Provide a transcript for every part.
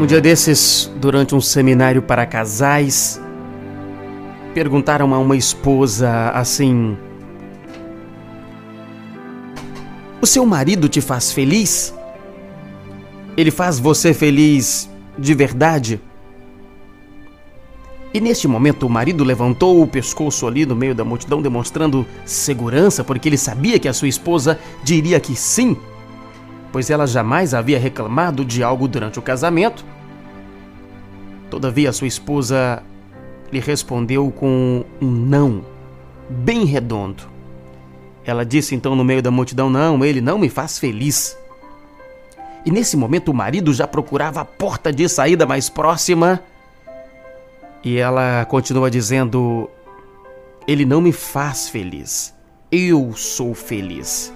Um dia desses, durante um seminário para casais, perguntaram a uma esposa assim: O seu marido te faz feliz? Ele faz você feliz de verdade? E neste momento o marido levantou o pescoço ali no meio da multidão, demonstrando segurança, porque ele sabia que a sua esposa diria que sim pois ela jamais havia reclamado de algo durante o casamento. Todavia, sua esposa lhe respondeu com um não, bem redondo. Ela disse então no meio da multidão: Não, ele não me faz feliz. E nesse momento o marido já procurava a porta de saída mais próxima. E ela continua dizendo: Ele não me faz feliz. Eu sou feliz.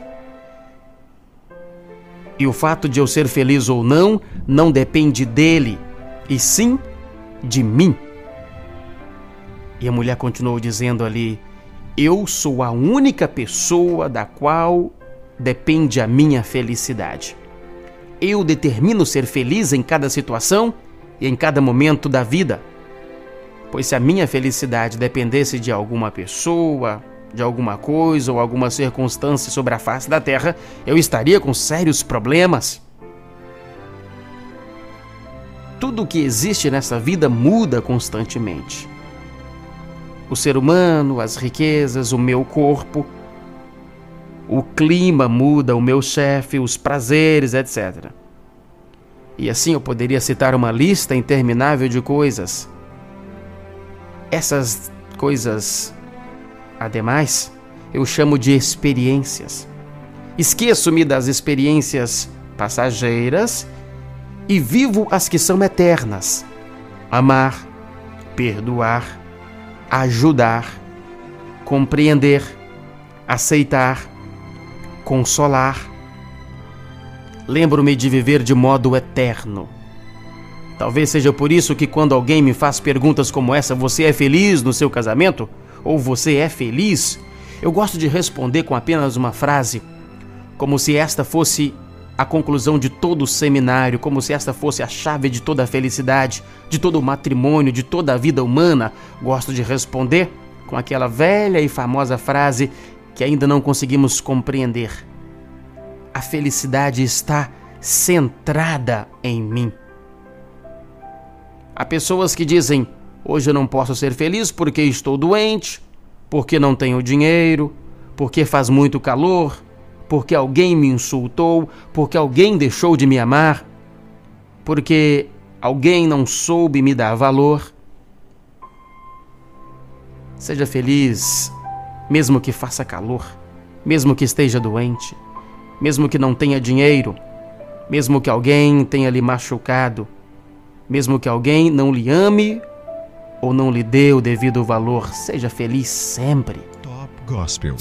E o fato de eu ser feliz ou não não depende dele, e sim de mim. E a mulher continuou dizendo ali: Eu sou a única pessoa da qual depende a minha felicidade. Eu determino ser feliz em cada situação e em cada momento da vida. Pois se a minha felicidade dependesse de alguma pessoa, de alguma coisa ou alguma circunstância sobre a face da Terra, eu estaria com sérios problemas. Tudo o que existe nessa vida muda constantemente. O ser humano, as riquezas, o meu corpo, o clima muda, o meu chefe, os prazeres, etc. E assim eu poderia citar uma lista interminável de coisas. Essas coisas Ademais, eu chamo de experiências. Esqueço-me das experiências passageiras e vivo as que são eternas. Amar, perdoar, ajudar, compreender, aceitar, consolar. Lembro-me de viver de modo eterno. Talvez seja por isso que quando alguém me faz perguntas como essa, você é feliz no seu casamento? ou você é feliz, eu gosto de responder com apenas uma frase, como se esta fosse a conclusão de todo o seminário, como se esta fosse a chave de toda a felicidade, de todo o matrimônio, de toda a vida humana. Gosto de responder com aquela velha e famosa frase que ainda não conseguimos compreender. A felicidade está centrada em mim. Há pessoas que dizem: Hoje eu não posso ser feliz porque estou doente, porque não tenho dinheiro, porque faz muito calor, porque alguém me insultou, porque alguém deixou de me amar, porque alguém não soube me dar valor. Seja feliz, mesmo que faça calor, mesmo que esteja doente, mesmo que não tenha dinheiro, mesmo que alguém tenha lhe machucado, mesmo que alguém não lhe ame ou não lhe dê o devido valor, seja feliz sempre. Top Gospel.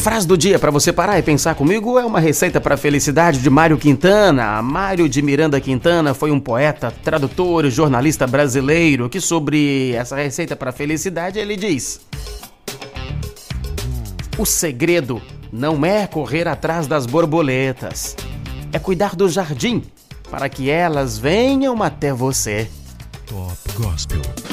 Frase do dia para você parar e pensar comigo é uma receita para a felicidade de Mário Quintana. Mário de Miranda Quintana foi um poeta, tradutor e jornalista brasileiro que sobre essa receita para a felicidade ele diz: o segredo não é correr atrás das borboletas, é cuidar do jardim para que elas venham até você. Top Gospel.